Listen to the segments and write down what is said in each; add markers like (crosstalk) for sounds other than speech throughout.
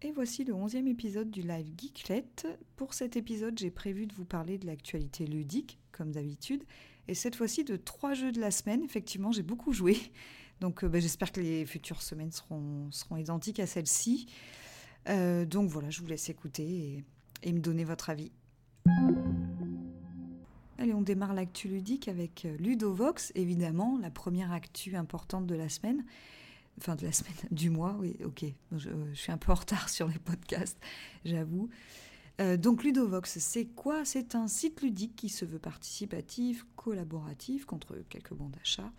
Et voici le onzième épisode du live Geeklet. Pour cet épisode, j'ai prévu de vous parler de l'actualité ludique, comme d'habitude, et cette fois-ci de trois jeux de la semaine. Effectivement, j'ai beaucoup joué, donc euh, bah, j'espère que les futures semaines seront, identiques à celle-ci. Euh, donc voilà, je vous laisse écouter et, me donner votre avis. Allez, on démarre l'actu ludique avec euh, Ludovox, évidemment, la première actu importante de la semaine enfin de la semaine, (laughs) du mois, oui, ok. Je, suis un peu en retard (laughs) sur les podcasts, j'avoue. Euh, donc Ludovox, c'est quoi? C'est un site ludique qui se veut participatif, collaboratif, contre quelques bons d'achat,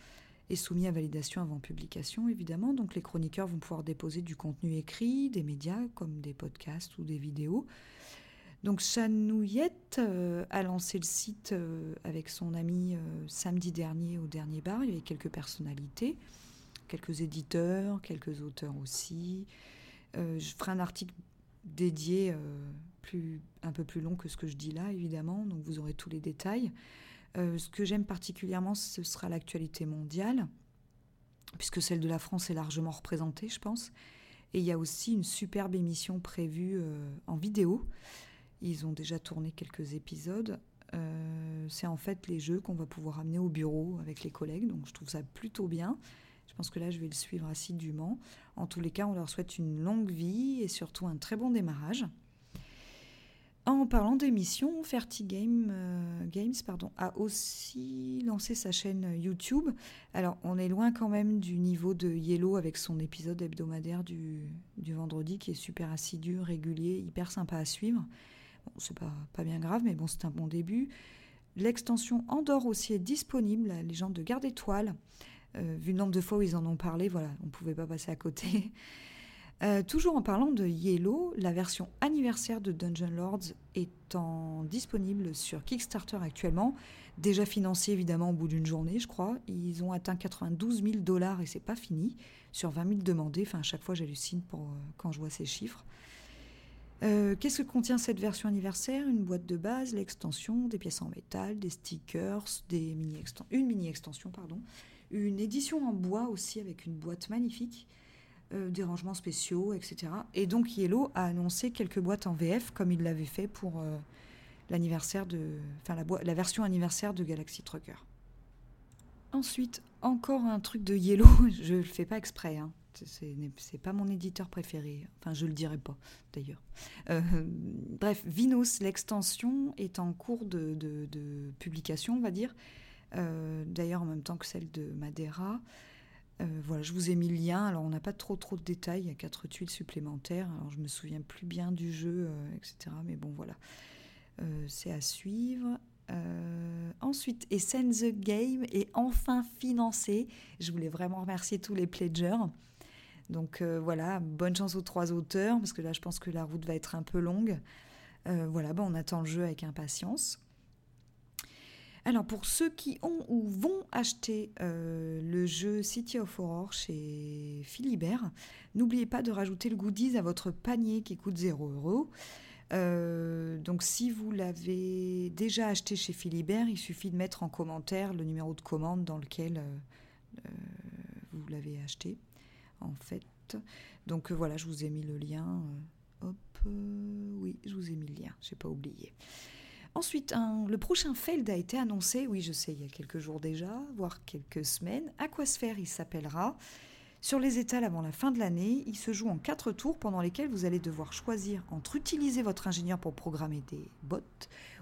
et soumis à validation avant publication, évidemment. Donc les chroniqueurs vont pouvoir déposer du contenu écrit, des médias comme des podcasts ou des vidéos. Donc Chanouillette euh, a lancé le site euh, avec son ami samedi dernier au dernier bar. Il y avait quelques personnalités quelques éditeurs, quelques auteurs aussi. Euh, je ferai un article dédié euh, plus, un peu plus long que ce que je dis là, évidemment, donc vous aurez tous les détails. Euh, ce que j'aime particulièrement, ce sera l'actualité mondiale, puisque celle de la France est largement représentée, je pense. Et il y a aussi une superbe émission prévue en vidéo. Ils ont déjà tourné quelques épisodes. c'est en fait les jeux qu'on va pouvoir amener au bureau avec les collègues, donc je trouve ça plutôt bien. Je pense que là, je vais le suivre assidûment. En tous les cas, on leur souhaite une longue vie et surtout un très bon démarrage. En parlant d'émissions, Fertigame euh, Games pardon, a aussi lancé sa chaîne YouTube. Alors, on est loin quand même du niveau de Yellow avec son épisode hebdomadaire du, vendredi qui est super assidu, régulier, hyper sympa à suivre. Bon, c'est pas, pas bien grave, mais bon, c'est un bon début. L'extension Andorre aussi est disponible, la légende de Garde Étoile. Euh, vu le nombre de fois où ils en ont parlé, voilà, on ne pouvait pas passer à côté. (laughs) Euh, toujours en parlant de Yellow, la version anniversaire de Dungeon Lords étant disponible sur Kickstarter actuellement, déjà financé évidemment au bout d'une journée, je crois. Ils ont atteint 92 000 dollars et c'est pas fini sur 20 000 demandés. Enfin, à chaque fois, j'hallucine pour, euh, quand je vois ces chiffres. Qu'est-ce que contient cette version anniversaire? Une boîte de base, l'extension, des pièces en métal, des stickers, des mini une mini extension, pardon, une édition en bois aussi avec une boîte magnifique, euh, des rangements spéciaux, etc. Et donc Yellow a annoncé quelques boîtes en VF comme il l'avait fait pour euh, l'anniversaire de, enfin la, la, version anniversaire de Galaxy Trucker. Ensuite, encore un truc de Yellow, (laughs) je le fais pas exprès, hein. c'est pas mon éditeur préféré, enfin je le dirai pas d'ailleurs. Euh, bref, Vinos, l'extension est en cours de, de, publication, on va dire. Euh, d'ailleurs en même temps que celle de Madeira. Euh, voilà, je vous ai mis le lien. Alors, on n'a pas trop trop de détails. Il y a quatre tuiles supplémentaires. Alors, je me souviens plus bien du jeu, euh, etc. Mais bon, voilà. c'est à suivre. ensuite, et Send the Game est enfin financé. Je voulais vraiment remercier tous les pledgers. Donc voilà, bonne chance aux trois auteurs, parce que là, je pense que la route va être un peu longue. voilà, ben, on attend le jeu avec impatience. Alors pour ceux qui ont ou vont acheter euh, le jeu City of Horror chez Philibert, n'oubliez pas de rajouter le goodies à votre panier qui coûte 0 euros. Euh, donc si vous l'avez déjà acheté chez Philibert, il suffit de mettre en commentaire le numéro de commande dans lequel euh, vous l'avez acheté. En fait, donc voilà, je vous ai mis le lien. hop, oui, je vous ai mis le lien, j'ai pas oublié. Ensuite, le prochain Feld a été annoncé, oui je sais, il y a quelques jours déjà, voire quelques semaines. Aquasphère, il s'appellera. Sur les étals avant la fin de l'année, il se joue en quatre tours pendant lesquels vous allez devoir choisir entre utiliser votre ingénieur pour programmer des bots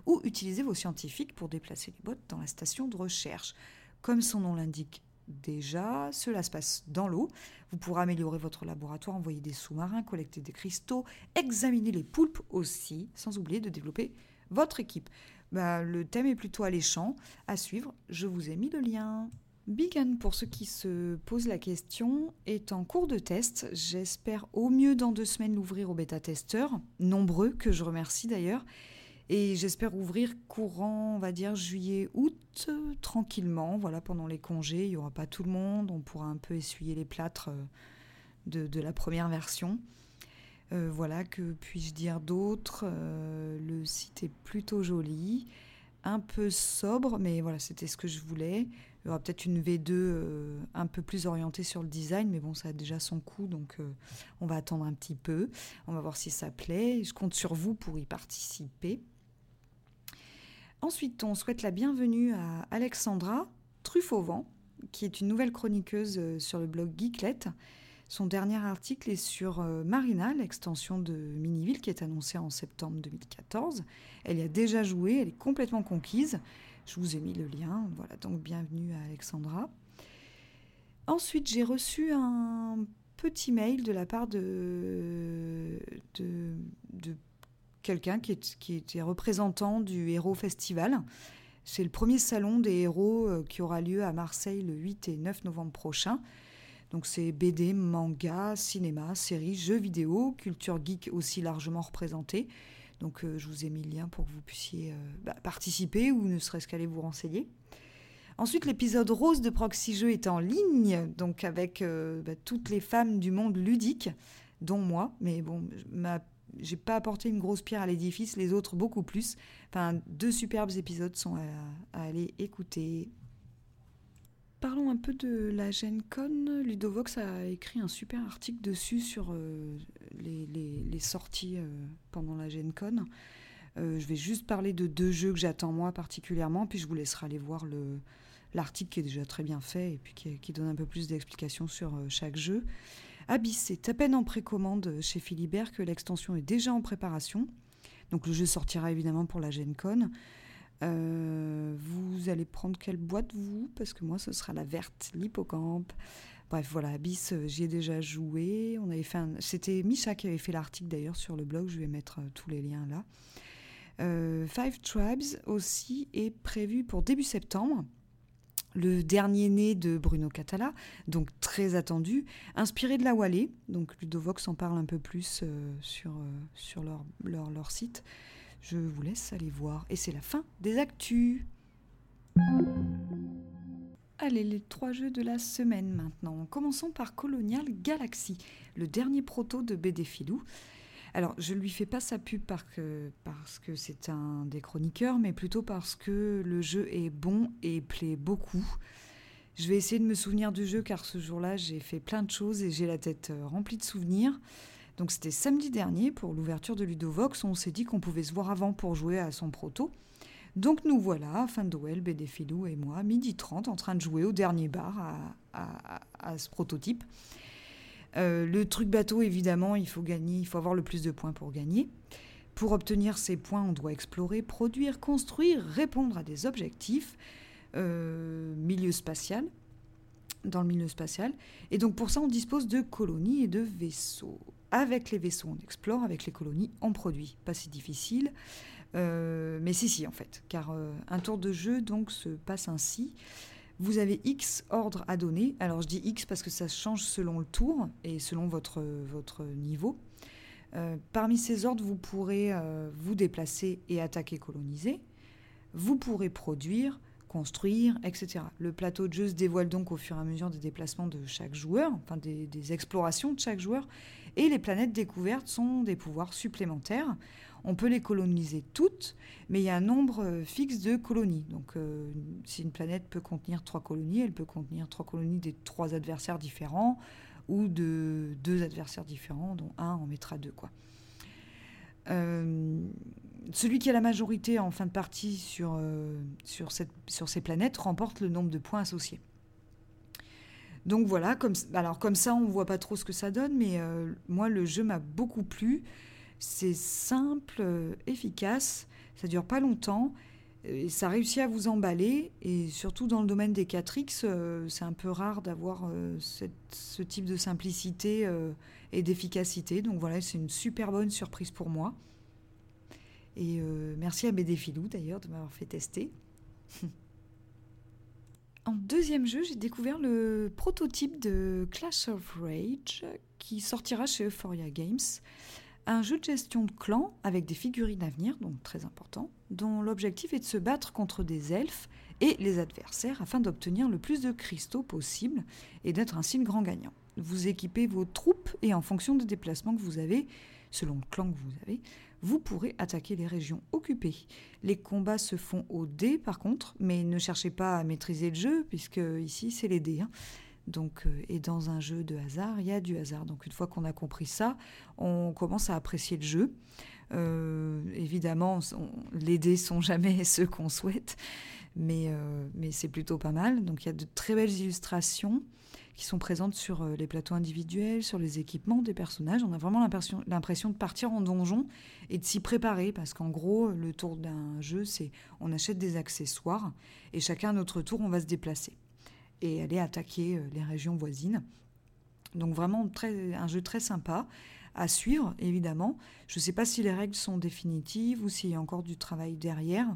ou utiliser vos scientifiques pour déplacer les bots dans la station de recherche. Comme son nom l'indique déjà, cela se passe dans l'eau. Vous pourrez améliorer votre laboratoire, envoyer des sous-marins, collecter des cristaux, examiner les poulpes aussi, sans oublier de développer votre équipe. Bah, le thème est plutôt alléchant. À suivre, je vous ai mis le lien. Beacon, pour ceux qui se posent la question, est en cours de test. J'espère au mieux dans deux semaines l'ouvrir aux bêta-testeurs, nombreux, que je remercie d'ailleurs. Et j'espère ouvrir courant, on va dire, juillet-août, tranquillement. Voilà, pendant les congés, il n'y aura pas tout le monde. On pourra un peu essuyer les plâtres euh, de, de la première version. Euh, voilà, que puis-je dire d'autre euh, Le site est plutôt joli, un peu sobre, mais voilà, c'était ce que je voulais. Il y aura peut-être une V2 un peu plus orientée sur le design, mais bon, ça a déjà son coût, donc on va attendre un petit peu. On va voir si ça plaît. Je compte sur vous pour y participer. Ensuite, on souhaite la bienvenue à Alexandra Truffauvent, qui est une nouvelle chroniqueuse sur le blog Geeklet. Son dernier article est sur euh, Marina, l'extension de Miniville qui est annoncée en septembre 2014. Elle y a déjà joué, elle est complètement conquise. Je vous ai mis le lien. Voilà, donc bienvenue à Alexandra. Ensuite, j'ai reçu un petit mail de la part de, de, quelqu'un qui, qui était représentant du Héros Festival. C'est le premier salon des héros euh, qui aura lieu à Marseille le 8 et 9 novembre prochain. Donc c'est BD, manga, cinéma, séries, jeux vidéo, culture geek aussi largement représentée. Donc euh, je vous ai mis le lien pour que vous puissiez euh, bah, participer ou ne serait-ce qu'aller vous renseigner. Ensuite, l'épisode rose de Proxy Jeux est en ligne, donc avec euh, bah, toutes les femmes du monde ludique, dont moi. Mais bon, j'ai pas apporté une grosse pierre à l'édifice, les autres beaucoup plus. Enfin, deux superbes épisodes sont à aller écouter. Parlons un peu de la Gen Con. Ludovox a écrit un super article dessus sur euh, les, sorties euh, pendant la Gen Con. Euh, je vais juste parler de deux jeux que j'attends moi particulièrement, puis je vous laisserai aller voir l'article qui est déjà très bien fait et puis qui, donne un peu plus d'explications sur chaque jeu. Abyss c'est à peine en précommande chez Philibert que l'extension est déjà en préparation. Donc le jeu sortira évidemment pour la Gen Con. Euh, vous allez prendre quelle boîte, vous? Parce que moi, ce sera la verte, l'hippocampe. Bref, voilà, Abyss, euh, j'y ai déjà joué. On avait fait C'était Misha qui avait fait l'article d'ailleurs sur le blog, je vais mettre euh, tous les liens là. Five Tribes aussi est prévu pour début septembre. Le dernier né de Bruno Catala, donc très attendu, inspiré de la Wallée. Donc Ludovox en parle un peu plus sur, sur leur, leur, leur site. Je vous laisse aller voir. Et c'est la fin des actus. Allez, les trois jeux de la semaine maintenant. Commençons par Colonial Galaxy, le dernier proto de BD Filou. Alors, je ne lui fais pas sa pub parce que, c'est un des chroniqueurs, mais plutôt parce que le jeu est bon et plaît beaucoup. Je vais essayer de me souvenir du jeu car ce jour-là, j'ai fait plein de choses et j'ai la tête euh, remplie de souvenirs. Donc c'était samedi dernier pour l'ouverture de Ludovox. On s'est dit qu'on pouvait se voir avant pour jouer à son proto. Donc nous voilà, fin de Noël, BD Filou et moi, midi 30, en train de jouer au dernier bar à, ce prototype. Euh, le truc bateau, évidemment, il faut gagner, il faut avoir le plus de points pour gagner. Pour obtenir ces points, on doit explorer, produire, construire, répondre à des objectifs. Euh, milieu spatial, dans le milieu spatial. Et donc pour ça, on dispose de colonies et de vaisseaux. Avec les vaisseaux, on explore, avec les colonies, on produit. Pas si difficile, euh, mais si, si, en fait. Car euh, un tour de jeu, donc, se passe ainsi. Vous avez X ordres à donner. Alors, je dis X parce que ça change selon le tour et selon votre, niveau. Euh, parmi ces ordres, vous pourrez vous déplacer et attaquer, coloniser. Vous pourrez produire, construire, etc. Le plateau de jeu se dévoile donc au fur et à mesure des déplacements de chaque joueur, enfin des, explorations de chaque joueur, et les planètes découvertes sont des pouvoirs supplémentaires. On peut les coloniser toutes, mais il y a un nombre euh, fixe de colonies. Donc, euh, si une planète peut contenir trois colonies, elle peut contenir trois colonies des trois adversaires différents ou de deux adversaires différents, dont un en mettra deux. Quoi. Euh, celui qui a la majorité en fin de partie sur, cette, sur ces planètes remporte le nombre de points associés. Donc voilà, comme, alors comme ça, on ne voit pas trop ce que ça donne, mais euh, moi, le jeu m'a beaucoup plu. C'est simple, euh, efficace, ça dure pas longtemps, ça réussit à vous emballer, et surtout dans le domaine des 4X, euh, c'est un peu rare d'avoir ce type de simplicité et d'efficacité. Donc voilà, c'est une super bonne surprise pour moi. Et merci à Bédéfilou d'ailleurs de m'avoir fait tester. (laughs) En deuxième jeu, j'ai découvert le prototype de Clash of Rage qui sortira chez Euphoria Games. Un jeu de gestion de clans avec des figurines à venir, donc très important, dont l'objectif est de se battre contre des elfes et les adversaires afin d'obtenir le plus de cristaux possible et d'être ainsi le grand gagnant. Vous équipez vos troupes et en fonction des déplacements que vous avez, selon le clan que vous avez, vous pourrez attaquer les régions occupées. Les combats se font au dé par contre, mais ne cherchez pas à maîtriser le jeu, puisque ici c'est les dés. Hein. Donc, euh, et dans un jeu de hasard, il y a du hasard. Donc une fois qu'on a compris ça, on commence à apprécier le jeu. Euh, évidemment, les dés sont (laughs) jamais ceux qu'on souhaite, mais, euh, mais c'est plutôt pas mal. Donc il y a de très belles illustrations qui sont présentes sur euh, les plateaux individuels, sur les équipements des personnages. On a vraiment l'impression de partir en donjon et de s'y préparer, parce qu'en gros, le tour d'un jeu, c'est on achète des accessoires et chacun à notre tour, on va se déplacer et aller attaquer euh, les régions voisines. Donc vraiment un jeu très sympa à suivre, évidemment. Je ne sais pas si les règles sont définitives ou s'il y a encore du travail derrière.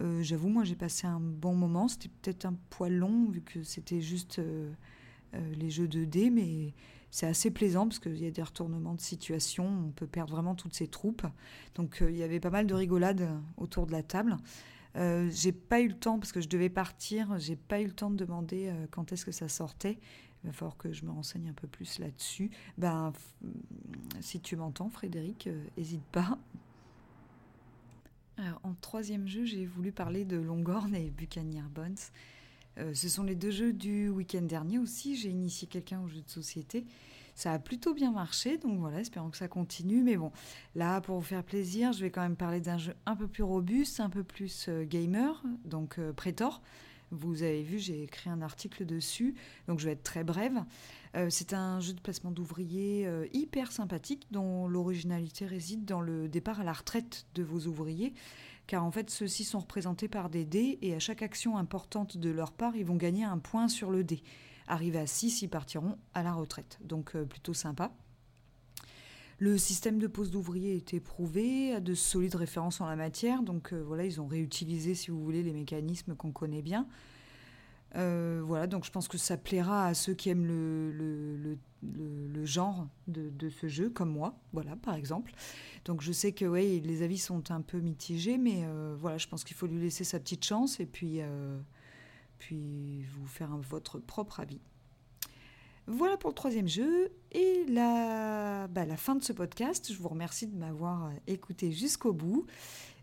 Euh, j'avoue, moi, j'ai passé un bon moment. C'était peut-être un poil long, vu que c'était juste euh, les jeux de dés, mais c'est assez plaisant parce qu'il y a des retournements de situation, on peut perdre vraiment toutes ses troupes. Donc euh, il y avait pas mal de rigolades autour de la table. Euh, j'ai pas eu le temps parce que je devais partir, j'ai pas eu le temps de demander quand est-ce que ça sortait. Il va falloir que je me renseigne un peu plus là-dessus. Ben, si tu m'entends, Frédéric, n'hésite pas. Alors, en troisième jeu, j'ai voulu parler de Longhorn et Buccaneer Bones. Euh, ce sont les deux jeux du week-end dernier aussi. J'ai initié quelqu'un au jeu de société. Ça a plutôt bien marché, donc voilà, espérons que ça continue. Mais bon, là, pour vous faire plaisir, je vais quand même parler d'un jeu un peu plus robuste, un peu plus euh, gamer, donc euh, Prétor. Vous avez vu, j'ai écrit un article dessus, donc je vais être très brève. C'est un jeu de placement d'ouvriers hyper sympathique, dont l'originalité réside dans le départ à la retraite de vos ouvriers car en fait ceux-ci sont représentés par des dés et à chaque action importante de leur part, ils vont gagner un point sur le dé. Arrivés à 6, ils partiront à la retraite. Donc euh, plutôt sympa. Le système de pose d'ouvriers est éprouvé, a de solides références en la matière, donc euh, voilà, ils ont réutilisé, si vous voulez, les mécanismes qu'on connaît bien. Euh, voilà, donc je pense que ça plaira à ceux qui aiment le, le, le, genre de, de, ce jeu, comme moi, voilà, par exemple. Donc je sais que les avis sont un peu mitigés, mais euh, voilà, je pense qu'il faut lui laisser sa petite chance et puis, euh, puis vous faire votre propre avis. Voilà pour le troisième jeu et la, bah, la fin de ce podcast. Je vous remercie de m'avoir écouté jusqu'au bout.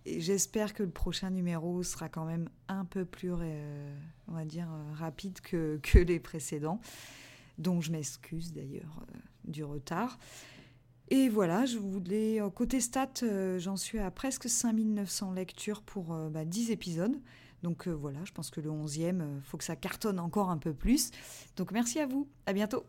Et j'espère que le prochain numéro sera quand même un peu plus, euh, on va dire, rapide que, que les précédents dont je m'excuse d'ailleurs euh, du retard. Et voilà, je voulais, euh, côté stats, euh, j'en suis à presque 5900 lectures pour 10 bah, épisodes. Donc voilà, je pense que le 11e, il faut que ça cartonne encore un peu plus. Donc merci à vous, à bientôt.